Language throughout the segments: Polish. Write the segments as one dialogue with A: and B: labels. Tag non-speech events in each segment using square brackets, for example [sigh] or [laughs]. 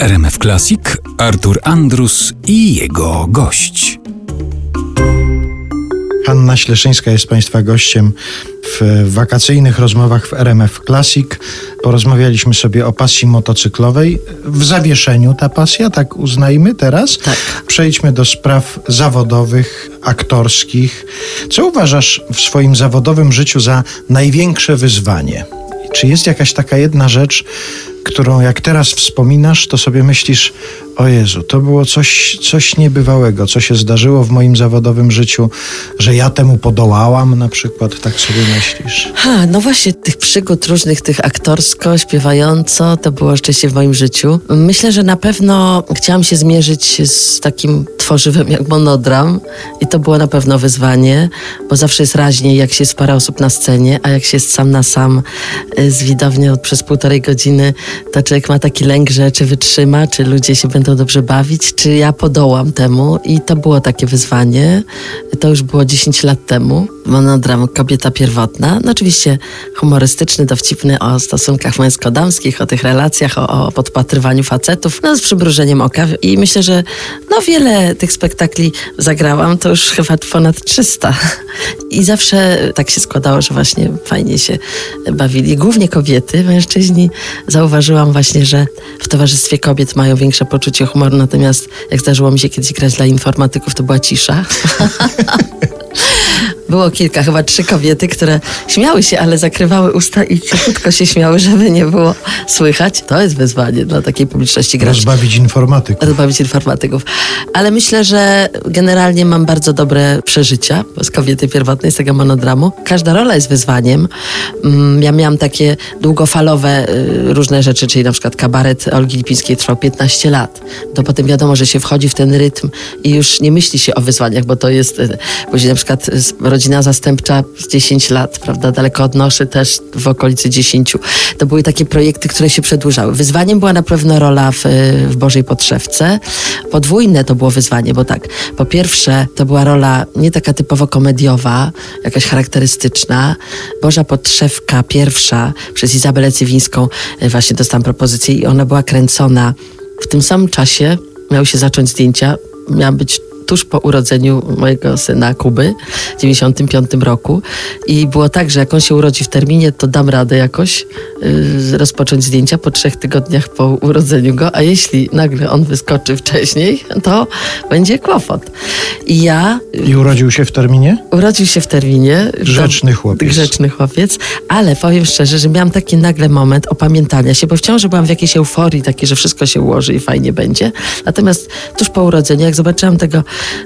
A: RMF Classic, Artur Andrus i jego gość.
B: Hanna Śleszyńska jest Państwa gościem w wakacyjnych rozmowach w RMF Classic. Porozmawialiśmy sobie o pasji motocyklowej. W zawieszeniu ta pasja, tak uznajmy teraz.
C: Tak.
B: Przejdźmy do spraw zawodowych, aktorskich. Co uważasz w swoim zawodowym życiu za największe wyzwanie? Czy jest jakaś taka jedna rzecz, którą jak teraz wspominasz, to sobie myślisz, o Jezu, to było coś, coś niebywałego, co się zdarzyło w moim zawodowym życiu, że ja temu podołałam na przykład, tak sobie myślisz?
C: Ha, no właśnie, tych przygód różnych, tych aktorsko, śpiewająco, to było szczęście w moim życiu. Myślę, że na pewno chciałam się zmierzyć z takim tworzywem jak monodram i to było na pewno wyzwanie, bo zawsze jest raźniej, jak się jest parę osób na scenie, a jak się jest sam na sam y, z widownią przez półtorej godziny, to człowiek ma taki lęk, że czy wytrzyma, czy ludzie się będą dobrze bawić, czy ja podołam temu i to było takie wyzwanie. To już było 10 lat temu. Monodram Kobieta Pierwotna. No oczywiście humorystyczny, dowcipny o stosunkach męsko-damskich, o tych relacjach, o, o podpatrywaniu facetów, no z przybrużeniem oka i myślę, że no wiele tych spektakli zagrałam, to już chyba ponad 300. I zawsze tak się składało, że właśnie fajnie się bawili. Głównie kobiety, mężczyźni. Zauważyłam właśnie, że w towarzystwie kobiet mają większe poczucie humoru, natomiast jak zdarzyło mi się kiedyś grać dla informatyków, to była cisza. [laughs] Było kilka, chyba trzy kobiety, które śmiały się, ale zakrywały usta i cichutko się śmiały, żeby nie było słychać. To jest wyzwanie dla takiej publiczności grać.
B: Rozbawić informatyków.
C: Rozbawić informatyków. Ale myślę, że generalnie mam bardzo dobre przeżycia z kobiety pierwotnej, z tego monodramu. Każda rola jest wyzwaniem. Mm, Ja miałam takie długofalowe y, różne rzeczy, czyli na przykład kabaret Olgi Lipińskiej trwał 15 lat. To potem wiadomo, że się wchodzi w ten rytm i już nie myśli się o wyzwaniach, bo to jest y, później na przykład y, rodzina zastępcza z 10 lat, prawda, daleko od noszy też w okolicy 10. To były takie projekty, które się przedłużały. Wyzwaniem była na pewno rola w, w Bożej Podszewce. Podwójne to było wyzwanie, bo tak, po pierwsze to była rola nie taka typowo komediowa, jakaś charakterystyczna. Boża Podszewka pierwsza przez Izabelę Cywińską e, właśnie dostałam propozycję i ona była kręcona w tym samym czasie. Miały się zacząć zdjęcia, miała być tuż po urodzeniu mojego syna Kuby w 95 roku i było tak, że jak on się urodzi w terminie, to dam radę jakoś yy, rozpocząć zdjęcia po trzech tygodniach po urodzeniu go, a jeśli nagle on wyskoczy wcześniej, to będzie kłopot. I ja
B: I urodził się w terminie?
C: urodził się w terminie.
B: Grzeczny chłopiec.
C: Grzeczny chłopiec, ale powiem szczerze, że miałam taki nagle moment opamiętania się, bo wciąż byłam w jakiejś euforii, takiej, że wszystko się ułoży i fajnie będzie. Natomiast tuż po urodzeniu, jak zobaczyłam tego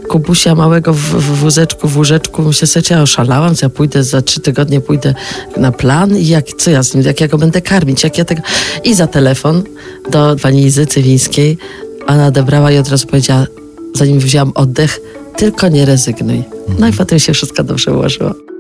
C: kubusia małego w, w wózeczku, w łóżeczku, myślę sobie, ja oszalałam, co ja pójdę za trzy tygodnie, pójdę na plan i jak, co ja z nim, jak ja go będę karmić, jak ja tego... I za telefon do pani Izy Cywińskiej, ona odebrała i od razu powiedziała, zanim wzięłam oddech, tylko nie rezygnuj. No i potem się wszystko dobrze ułożyło.